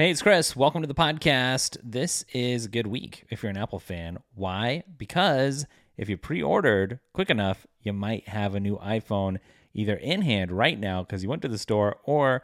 Hey, it's Chris. Welcome to the podcast. This is a good week if you're an Apple fan. Why? Because if you pre ordered quick enough, you might have a new iPhone either in hand right now because you went to the store or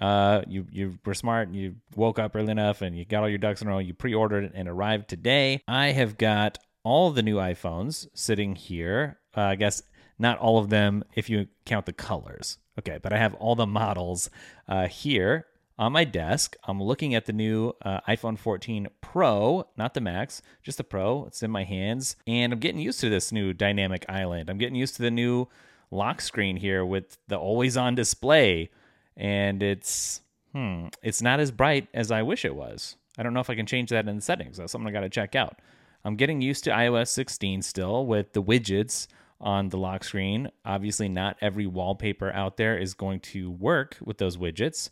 uh, you, you were smart and you woke up early enough and you got all your ducks in a row. You pre ordered it and arrived today. I have got all the new iPhones sitting here. Uh, I guess not all of them if you count the colors. Okay, but I have all the models uh, here on my desk. I'm looking at the new uh, iPhone 14 Pro, not the Max, just the Pro. It's in my hands, and I'm getting used to this new dynamic island. I'm getting used to the new lock screen here with the always on display, and it's hmm, it's not as bright as I wish it was. I don't know if I can change that in the settings. That's something I got to check out. I'm getting used to iOS 16 still with the widgets on the lock screen. Obviously, not every wallpaper out there is going to work with those widgets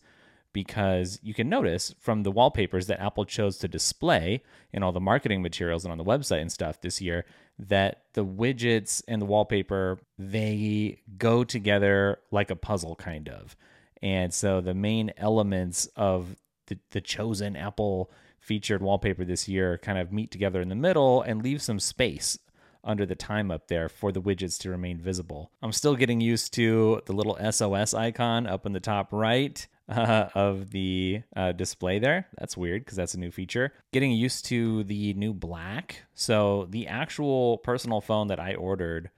because you can notice from the wallpapers that Apple chose to display in all the marketing materials and on the website and stuff this year that the widgets and the wallpaper they go together like a puzzle kind of. And so the main elements of the, the chosen Apple featured wallpaper this year kind of meet together in the middle and leave some space under the time up there for the widgets to remain visible. I'm still getting used to the little SOS icon up in the top right uh, of the uh, display there. That's weird because that's a new feature. Getting used to the new black. So the actual personal phone that I ordered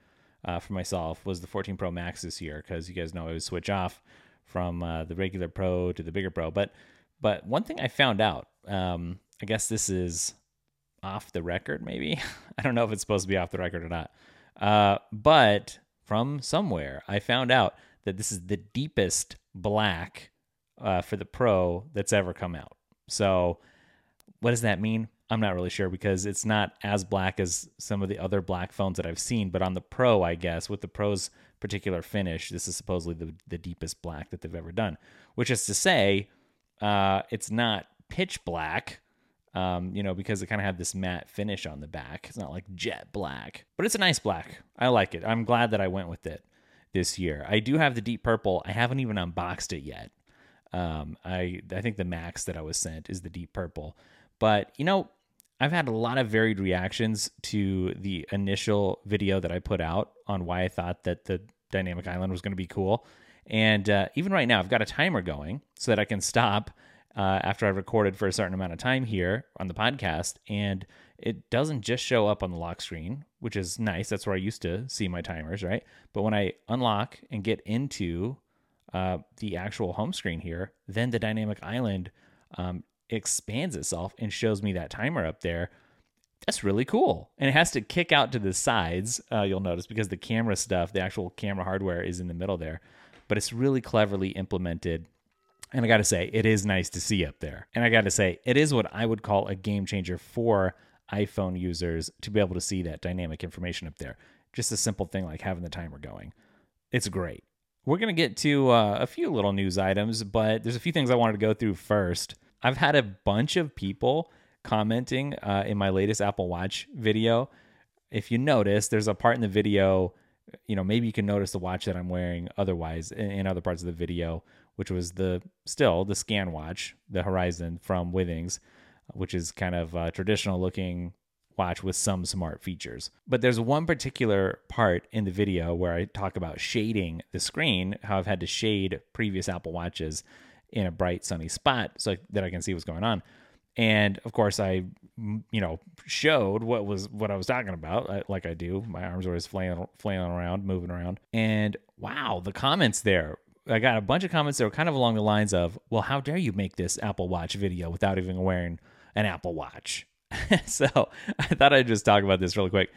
uh, for myself was the 14 Pro Max this year because you guys know I would switch off from uh, the regular Pro to the bigger Pro. But but one thing I found out, um, I guess this is off the record, maybe. I don't know if it's supposed to be off the record or not. Uh, but from somewhere, I found out that this is the deepest black uh, for the Pro that's ever come out. So, what does that mean? I'm not really sure because it's not as black as some of the other black phones that I've seen. But on the Pro, I guess, with the Pro's particular finish, this is supposedly the, the deepest black that they've ever done, which is to say, uh, it's not pitch black. Um, you know, because it kind of had this matte finish on the back. It's not like jet black, but it's a nice black. I like it. I'm glad that I went with it this year. I do have the deep purple. I haven't even unboxed it yet. Um, I I think the max that I was sent is the deep purple, but you know I've had a lot of varied reactions to the initial video that I put out on why I thought that the dynamic island was going to be cool, and uh, even right now I've got a timer going so that I can stop uh, after I've recorded for a certain amount of time here on the podcast, and it doesn't just show up on the lock screen, which is nice. That's where I used to see my timers, right? But when I unlock and get into uh, the actual home screen here, then the dynamic island um, expands itself and shows me that timer up there. That's really cool. And it has to kick out to the sides, uh, you'll notice, because the camera stuff, the actual camera hardware is in the middle there. But it's really cleverly implemented. And I got to say, it is nice to see up there. And I got to say, it is what I would call a game changer for iPhone users to be able to see that dynamic information up there. Just a simple thing like having the timer going. It's great. We're going to get to uh, a few little news items, but there's a few things I wanted to go through first. I've had a bunch of people commenting uh, in my latest Apple Watch video. If you notice, there's a part in the video, you know, maybe you can notice the watch that I'm wearing otherwise in, in other parts of the video, which was the still the scan watch, the Horizon from Withings, which is kind of a traditional looking watch with some smart features. But there's one particular part in the video where I talk about shading the screen, how I've had to shade previous Apple Watches in a bright sunny spot so that I can see what's going on. And of course, I, you know, showed what was what I was talking about, uh, like I do. My arms were always flailing, flailing around, moving around. And wow, the comments there I got a bunch of comments that were kind of along the lines of, "Well, how dare you make this Apple Watch video without even wearing an Apple Watch?" so I thought I'd just talk about this really quick.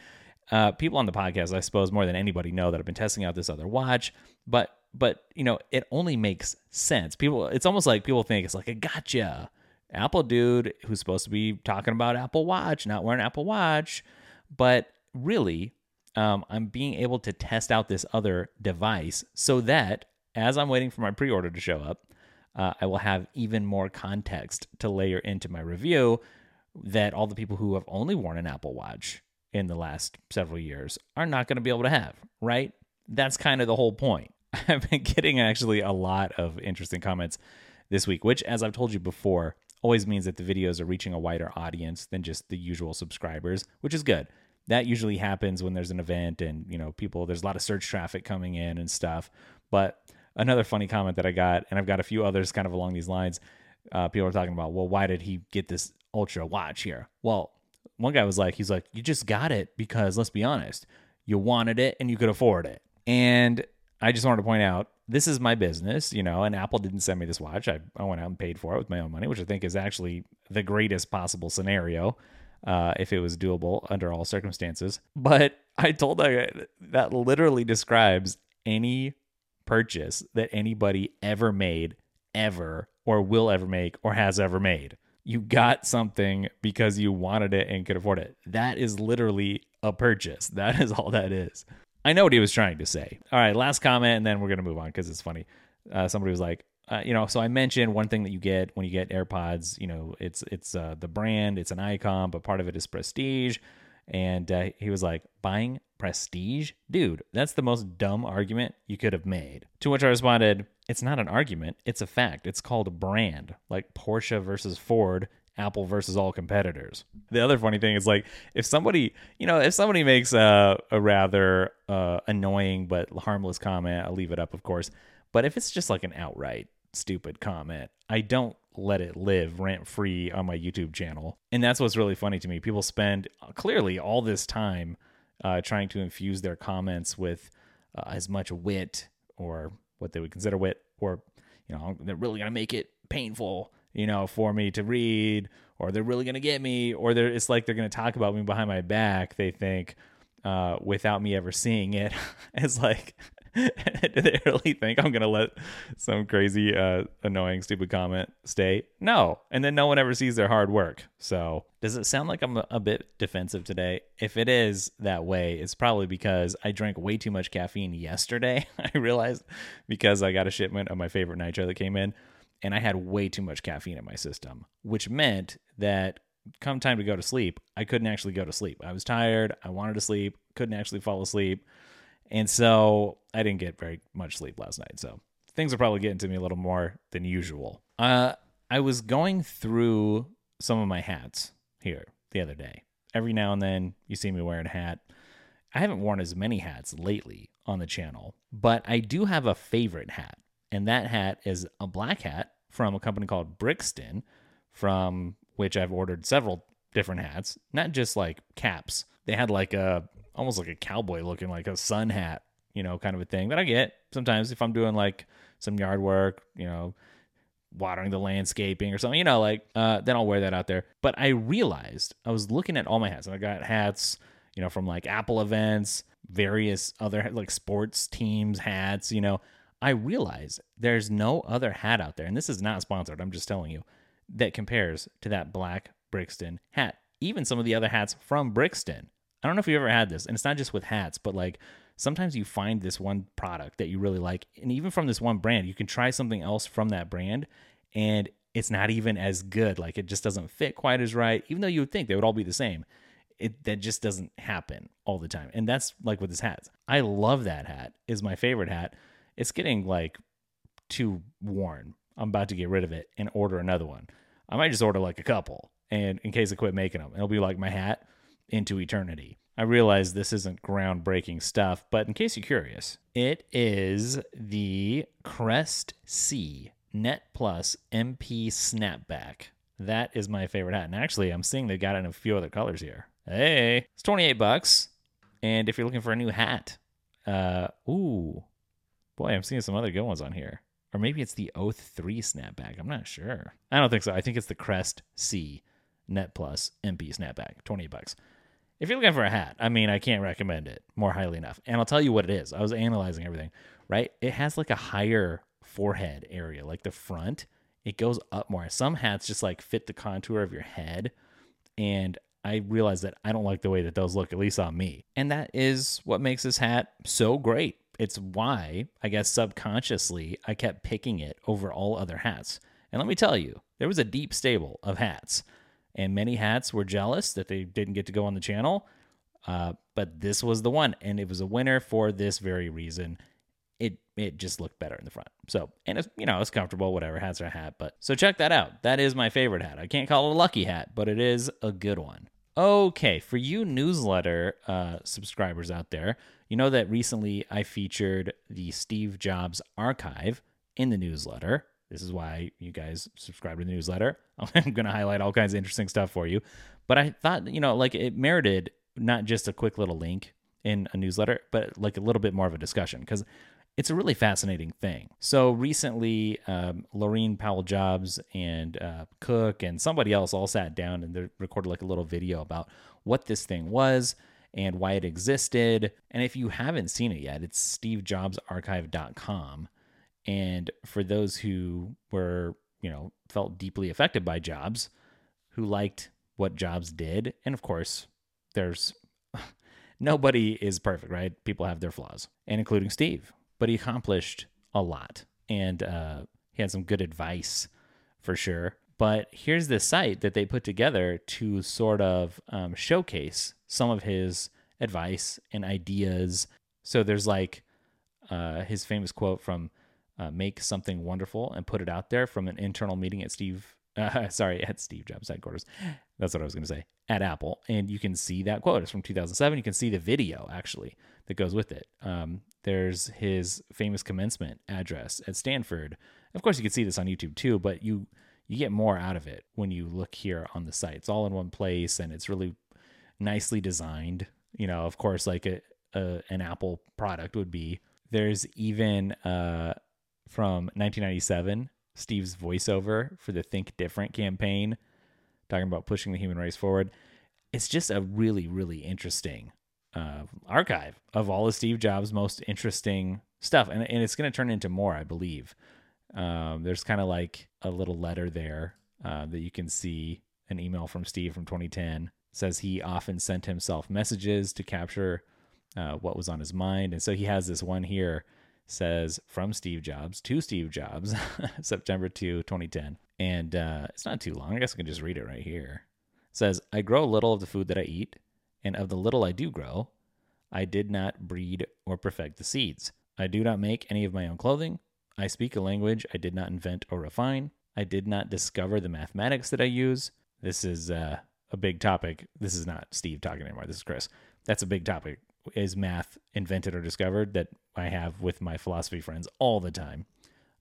Uh, people on the podcast, I suppose, more than anybody know that I've been testing out this other watch, but but you know, it only makes sense. People, it's almost like people think it's like a gotcha. Apple dude who's supposed to be talking about Apple Watch, not wearing Apple Watch, but really, um, I'm being able to test out this other device so that as I'm waiting for my pre-order to show up, uh, I will have even more context to layer into my review that all the people who have only worn an Apple Watch in the last several years are not going to be able to have, right? That's kind of the whole point. I've been getting actually a lot of interesting comments this week, which, as I've told you before, always means that the videos are reaching a wider audience than just the usual subscribers, which is good. That usually happens when there's an event and, you know, people, there's a lot of search traffic coming in and stuff. But another funny comment that I got, and I've got a few others kind of along these lines, uh, people are talking about, well, why did he get this Ultra watch here? Well, one guy was like, he's like, you just got it because let's be honest, you wanted it and you could afford it. And I just wanted to point out this is my business, you know, and Apple didn't send me this watch. I, I went out and paid for it with my own money, which I think is actually the greatest possible scenario uh, if it was doable under all circumstances. But I told that that literally describes any purchase that anybody ever made, ever, or will ever make, or has ever made. You got something because you wanted it and could afford it. That is literally a purchase. That is all that is. I know what he was trying to say. All right, last comment, and then we're gonna move on because it's funny. Uh, somebody was like, uh, you know, so I mentioned one thing that you get when you get AirPods. You know, it's it's uh, the brand, it's an icon, but part of it is prestige. And uh, he was like, buying prestige, dude, that's the most dumb argument you could have made. To which I responded, it's not an argument, it's a fact. It's called brand, like Porsche versus Ford Apple versus all competitors. The other funny thing is like if somebody, you know, if somebody makes a, a rather uh, annoying but harmless comment, I'll leave it up, of course. But if it's just like an outright stupid comment, I don't let it live rent free on my YouTube channel. And that's what's really funny to me. People spend clearly all this time uh, trying to infuse their comments with uh, as much wit or what they would consider wit, or, you know, they're really going to make it painful you know, for me to read, or they're really gonna get me, or they're it's like they're gonna talk about me behind my back. They think uh, without me ever seeing it. it's like, do they really think I'm gonna let some crazy, uh, annoying, stupid comment stay? No, and then no one ever sees their hard work. So, does it sound like I'm a, a bit defensive today? If it is that way, it's probably because I drank way too much caffeine yesterday. I realized because I got a shipment of my favorite nitro that came in and I had way too much caffeine in my system, which meant that come time to go to sleep, I couldn't actually go to sleep. I was tired, I wanted to sleep, couldn't actually fall asleep. And so I didn't get very much sleep last night. So things are probably getting to me a little more than usual. Uh, I was going through some of my hats here the other day. Every now and then you see me wearing a hat. I haven't worn as many hats lately on the channel, but I do have a favorite hat and that hat is a black hat from a company called Brixton, from which I've ordered several different hats, not just like caps. They had like a almost like a cowboy looking like a sun hat, you know, kind of a thing that I get sometimes if I'm doing like some yard work, you know, watering the landscaping or something, you know, like uh, then I'll wear that out there. But I realized I was looking at all my hats, and I got hats, you know, from like Apple events, various other like sports teams hats, you know. I realize there's no other hat out there, and this is not sponsored, I'm just telling you, that compares to that black Brixton hat. Even some of the other hats from Brixton. I don't know if you ever had this, and it's not just with hats, but like sometimes you find this one product that you really like, and even from this one brand, you can try something else from that brand, and it's not even as good. Like it just doesn't fit quite as right, even though you would think they would all be the same. It that just doesn't happen all the time, and that's like with this hats. I love that hat; is my favorite hat it's getting like too worn. I'm about to get rid of it and order another one. I might just order like a couple and in case I quit making them. It'll be like my hat into eternity. I realize this isn't groundbreaking stuff, but in case you're curious, it is the Crest C Net Plus MP Snapback. That is my favorite hat. And actually, I'm seeing they got it in a few other colors here. Hey, it's 28 bucks. And if you're looking for a new hat, uh, ooh, Boy, I'm seeing some other good ones on here. Or maybe it's the Oath 3 snapback. I'm not sure. I don't think so. I think it's the Crest C Net Plus MP snapback, 28 bucks. If you're looking for a hat, I mean, I can't recommend it more highly enough. And I'll tell you what it is. I was analyzing everything, right? It has like a higher forehead area, like the front. It goes up more. Some hats just like fit the contour of your head. And I realized that I don't like the way that those look, at least on me. And that is what makes this hat so great it's why, I guess subconsciously, I kept picking it over all other hats. And let me tell you, there was a deep stable of hats, and many hats were jealous that they didn't get to go on the channel. Uh, but this was the one, and it was a winner for this very reason. It it just looked better in the front. So, and it's, you know, it's comfortable, whatever, hats are a hat. But so check that out. That is my favorite hat. I can't call it a lucky hat, but it is a good one. Okay, for you newsletter uh, subscribers out there, you know that recently I featured the Steve Jobs archive in the newsletter. This is why you guys subscribe to the newsletter. I'm going to highlight all kinds of interesting stuff for you. But I thought, you know, like it merited not just a quick little link in a newsletter, but like a little bit more of a discussion because it's a really fascinating thing. So recently, um, Laurene Powell Jobs and uh, Cook and somebody else all sat down and they recorded like a little video about what this thing was and why it existed. And if you haven't seen it yet, it's stevejobsarchive.com. And for those who were, you know, felt deeply affected by Jobs, who liked what Jobs did, and of course, there's nobody is perfect, right? People have their flaws, and including Steve. But he accomplished a lot, and uh, he had some good advice for sure. But here's this site that they put together to sort of um, showcase some of his advice and ideas. So there's like uh, his famous quote from uh, "Make something wonderful and put it out there" from an internal meeting at Steve. Uh, sorry, at Steve Jobs headquarters. That's what I was going to say at Apple, and you can see that quote. It's from 2007. You can see the video actually that goes with it. Um, there's his famous commencement address at Stanford. Of course, you can see this on YouTube too, but you you get more out of it when you look here on the site. It's all in one place, and it's really nicely designed. You know, of course, like a, a an Apple product would be. There's even uh, from 1997 Steve's voiceover for the Think Different campaign, talking about pushing the human race forward. It's just a really, really interesting uh, archive of all of Steve Jobs' most interesting stuff, and and it's going to turn into more, I believe. Um, there's kind of like a little letter there uh, that you can see an email from Steve from 2010 says he often sent himself messages to capture uh, what was on his mind. And so he has this one here says from Steve Jobs to Steve Jobs, September 2, 2010. And uh, it's not too long. I guess I can just read it right here. It says, I grow little of the food that I eat, and of the little I do grow, I did not breed or perfect the seeds. I do not make any of my own clothing. I speak a language I did not invent or refine. I did not discover the mathematics that I use. This is uh, a big topic. This is not Steve talking anymore. This is Chris. That's a big topic. Is math invented or discovered that I have with my philosophy friends all the time?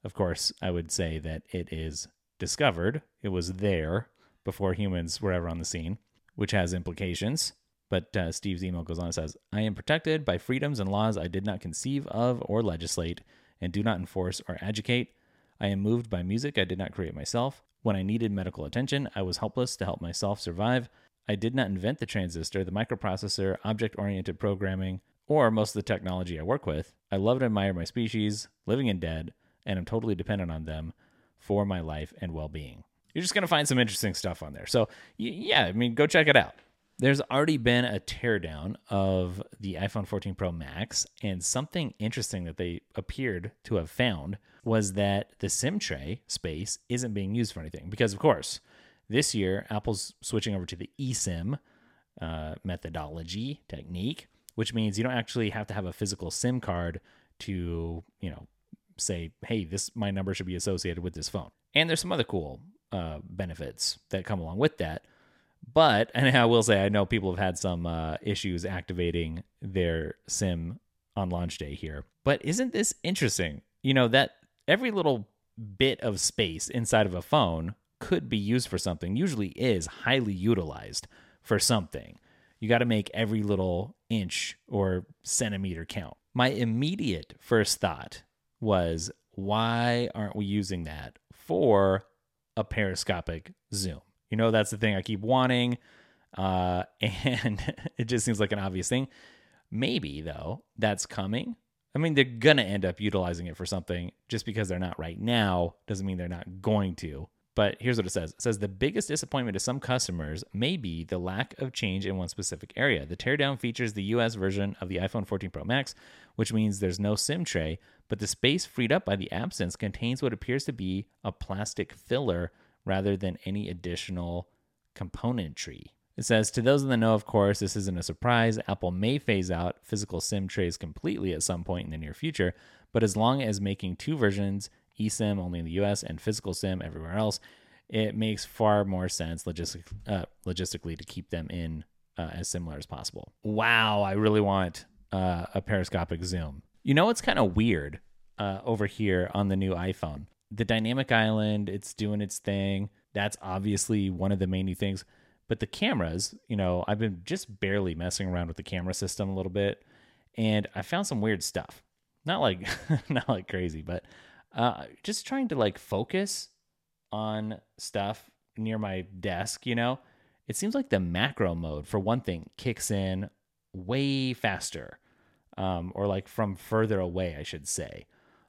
Of course, I would say that it is discovered. It was there before humans were ever on the scene, which has implications. But uh, Steve's email goes on and says, I am protected by freedoms and laws I did not conceive of or legislate and do not enforce or educate. I am moved by music I did not create myself. When I needed medical attention, I was helpless to help myself survive. I did not invent the transistor, the microprocessor, object oriented programming, or most of the technology I work with. I love and admire my species, living and dead, and I'm totally dependent on them for my life and well being. You're just going to find some interesting stuff on there. So, yeah, I mean, go check it out. There's already been a teardown of the iPhone 14 Pro Max, and something interesting that they appeared to have found was that the SIM tray space isn't being used for anything. Because, of course, this year, Apple's switching over to the eSIM uh, methodology technique, which means you don't actually have to have a physical SIM card to, you know, say, hey, this my number should be associated with this phone. And there's some other cool uh, benefits that come along with that. But, and I will say, I know people have had some uh, issues activating their SIM on launch day here. But isn't this interesting? You know, that every little bit of space inside of a phone could be used for something, usually is highly utilized for something. You got to make every little inch or centimeter count. My immediate first thought was, why aren't we using that for a periscopic zoom? You know, that's the thing I keep wanting. Uh, and it just seems like an obvious thing. Maybe, though, that's coming. I mean, they're going to end up utilizing it for something just because they're not right now doesn't mean they're not going to. But here's what it says it says the biggest disappointment to some customers may be the lack of change in one specific area. The teardown features the US version of the iPhone 14 Pro Max, which means there's no SIM tray, but the space freed up by the absence contains what appears to be a plastic filler rather than any additional componentry. It says, to those in the know, of course, this isn't a surprise. Apple may phase out physical SIM trays completely at some point in the near future, but as long as making two versions, eSIM only in the US and physical SIM everywhere else, it makes far more sense logistic, uh, logistically to keep them in uh, as similar as possible. Wow, I really want uh, a periscopic zoom. You know what's kind of weird uh, over here on the new iPhone? The dynamic island, it's doing its thing. That's obviously one of the main new things. But the cameras, you know, I've been just barely messing around with the camera system a little bit, and I found some weird stuff. Not like not like crazy, but uh, just trying to like focus on stuff near my desk. You know, it seems like the macro mode, for one thing, kicks in way faster, um, or like from further away, I should say,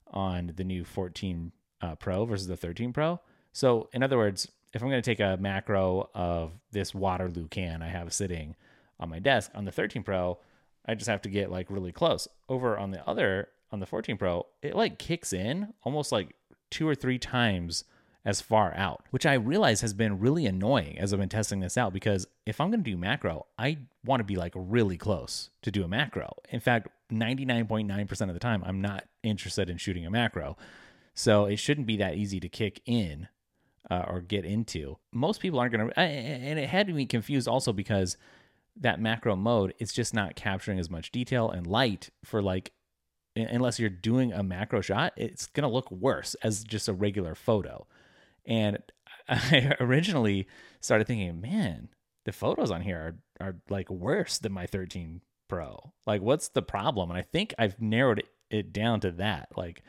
on the new 14 uh, Pro versus the 13 Pro. So, in other words, if I'm going to take a macro of this Waterloo can I have sitting on my desk on the 13 Pro, I just have to get like really close. Over on the other, on the 14 Pro, it like kicks in almost like two or three times as far out, which I realize has been really annoying as I've been testing this out because if I'm going to do macro, I want to be like really close to do a macro. In fact, 99.9% of the time, I'm not interested in shooting a macro. So it shouldn't be that easy to kick in uh, or get into. Most people aren't going to, and it had me confused also because that macro mode, it's just not capturing as much detail and light for like, unless you're doing a macro shot, it's going to look worse as just a regular photo. And I originally started thinking, man, the photos on here are, are like worse than my 13 Pro. Like, what's the problem? And I think I've narrowed it, down to that. Like,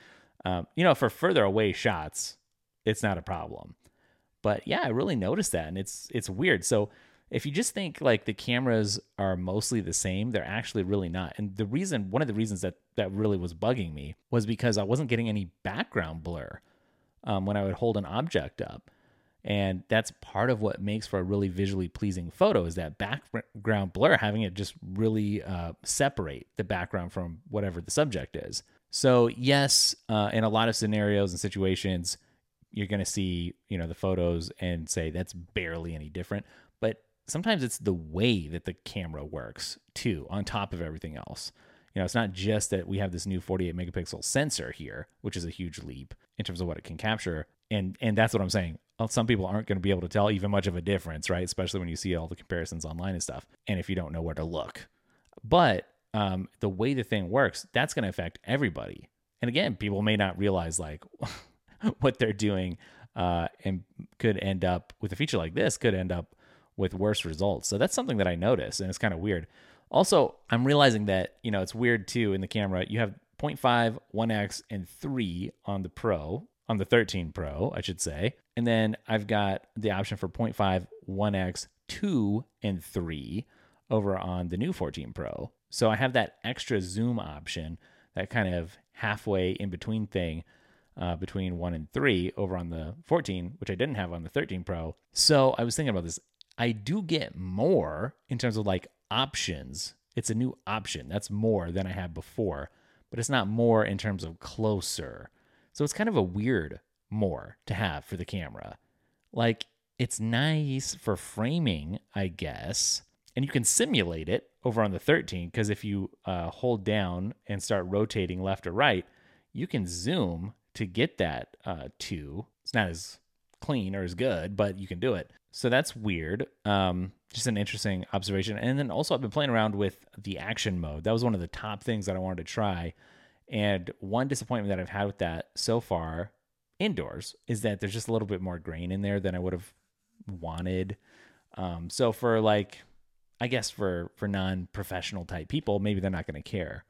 um, you know, for further away shots, it's not a problem. But yeah, I really noticed that, and it's it's weird. So if you just think like the cameras are mostly the same, they're actually really not. And the reason, one of the reasons that that really was bugging me was because I wasn't getting any background blur um, when I would hold an object up. And that's part of what makes for a really visually pleasing photo is that background blur, having it just really uh, separate the background from whatever the subject is. So yes, uh, in a lot of scenarios and situations, you're going to see, you know, the photos and say that's barely any different. Sometimes it's the way that the camera works too, on top of everything else. You know, it's not just that we have this new 48 megapixel sensor here, which is a huge leap in terms of what it can capture. And and that's what I'm saying. Well, some people aren't going to be able to tell even much of a difference, right? Especially when you see all the comparisons online and stuff, and if you don't know where to look. But um, the way the thing works, that's going to affect everybody. And again, people may not realize like what they're doing uh, and could end up with a feature like this could end up with worse results. So that's something that I notice and it's kind of weird. Also, I'm realizing that, you know, it's weird too in the camera. You have 0.5, 1x, and 3 on the Pro, on the 13 Pro, I should say. And then I've got the option for 0.5, 1x, 2, and 3 over on the new 14 Pro. So I have that extra zoom option, that kind of halfway in between thing uh, between one and three over on the 14, which I didn't have on the 13 Pro. So I was thinking about this. I do get more in terms of like options. It's a new option. That's more than I had before, but it's not more in terms of closer. So it's kind of a weird more to have for the camera. Like it's nice for framing, I guess, and you can simulate it over on the 13 because if you uh, hold down and start rotating left or right, you can zoom to get that uh, two. It's not as clean or as good, but you can do it. So that's weird. Um, just an interesting observation. And then also, I've been playing around with the action mode. That was one of the top things that I wanted to try. And one disappointment that I've had with that so far indoors is that there's just a little bit more grain in there than I would have wanted. Um, so for like, I guess for for non-professional type people, maybe they're not going to care.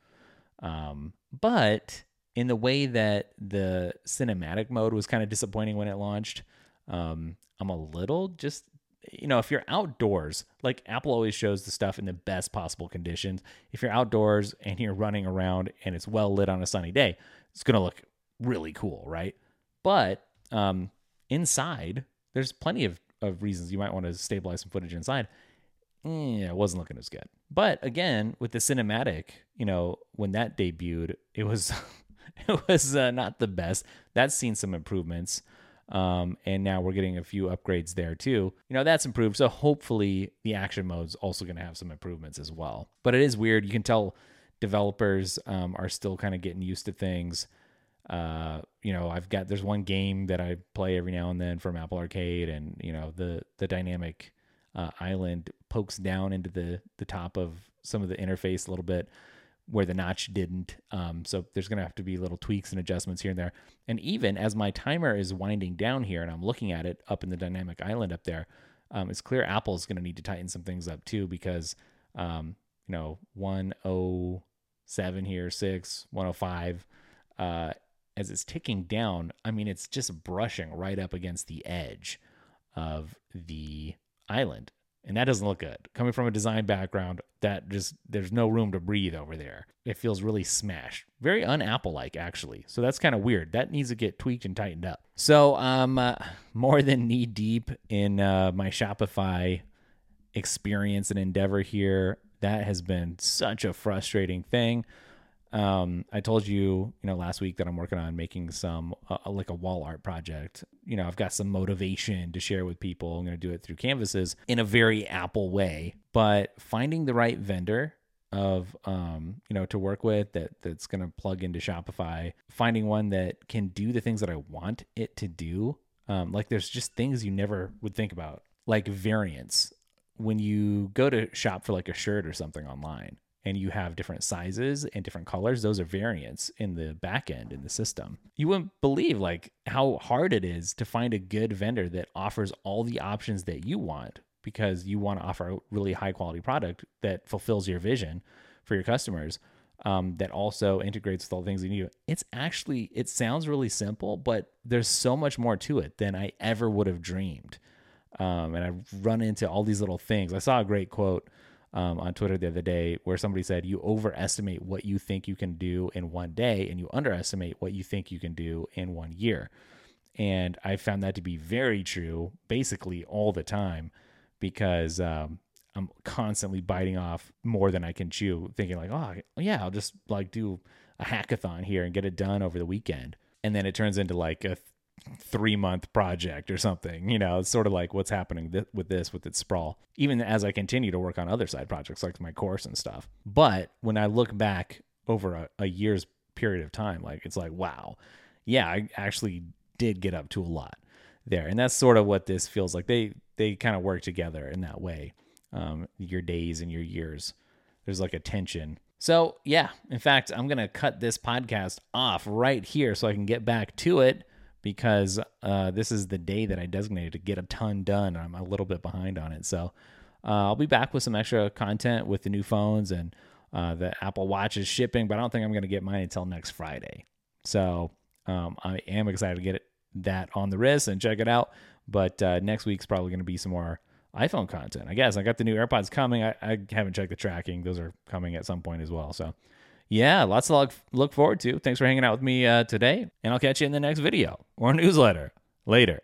Um, but in the way that the cinematic mode was kind of disappointing when it launched. Um, I'm a little just, you know, if you're outdoors, like Apple always shows the stuff in the best possible conditions. If you're outdoors and you're running around and it's well lit on a sunny day, it's going to look really cool, right? But um, inside, there's plenty of, of reasons you might want to stabilize some footage inside. Yeah, it wasn't looking as good. But again, with the cinematic, you know, when that debuted, it was it was uh, not the best. That's seen some improvements. Um, and now we're getting a few upgrades there too. You know, that's improved. So hopefully the action mode's also going to have some improvements as well. But it is weird. You can tell developers um, are still kind of getting used to things. Uh, you know, I've got there's one game that I play every now and then from Apple Arcade, and you know the the dynamic uh, island pokes down into the the top of some of the interface a little bit where the notch didn't. Um, so there's going to have to be little tweaks and adjustments here and there. And even as my timer is winding down here and I'm looking at it up in the dynamic island up there, um, it's clear Apple's going to need to tighten some things up too because, um, you know, 107 here, 6, 105, uh, as it's ticking down, I mean, it's just brushing right up against the edge of the island and that doesn't look good. Coming from a design background, that just there's no room to breathe over there. It feels really smashed, very un-Apple like actually. So that's kind of weird. That needs to get tweaked and tightened up. So I'm um, uh, more than knee deep in uh, my Shopify experience and endeavor here. That has been such a frustrating thing. Um, I told you, you know, last week that I'm working on making some uh, uh, like a wall art project. You know, I've got some motivation to share with people. I'm going to do it through canvases in a very Apple way, but finding the right vendor of um, you know, to work with that that's going to plug into Shopify, finding one that can do the things that I want it to do. Um, like there's just things you never would think about, like variants. When you go to shop for like a shirt or something online, and you have different sizes and different colors those are variants in the back end in the system. You wouldn't believe like how hard it is to find a good vendor that offers all the options that you want because you want to offer a really high quality product that fulfills your vision for your customers um, that also integrates with all the things you need. It's actually it sounds really simple but there's so much more to it than i ever would have dreamed. Um, and i've run into all these little things. I saw a great quote um, on Twitter the other day where somebody said you overestimate what you think you can do in one day and you underestimate what you think you can do in one year. And I found that to be very true basically all the time because um, I'm constantly biting off more than I can chew, thinking like, oh yeah, I'll just like do a hackathon here and get it done over the weekend. And then it turns into like a three month project or something. You know, it's sort of like what's happening th- with this, with its sprawl, even as I continue to work on other side projects like my course and stuff. But when I look back over a, a year's period of time, like it's like, wow, yeah, I actually did get up to a lot there. And that's sort of what this feels like. They, they kind of work together in that way. Um, your days and your years. There's like a tension so, yeah, in fact, I'm going to cut this podcast off right here so I can get back to it because uh, this is the day that I designated to get a ton done. I'm a little bit behind on it. So uh, I'll be back with some extra content with the new phones and uh, the Apple Watch is shipping, but I don't think I'm going to get mine until next Friday. So um, I am excited to get it, that on the wrist and check it out. But uh, next week's probably going to be some more iPhone content. I guess I got the new AirPods coming. I, I haven't checked the tracking; those are coming at some point as well. So yeah, lots to look, look forward to. Thanks for hanging out with me uh, today, and I'll catch you in the next video or newsletter later.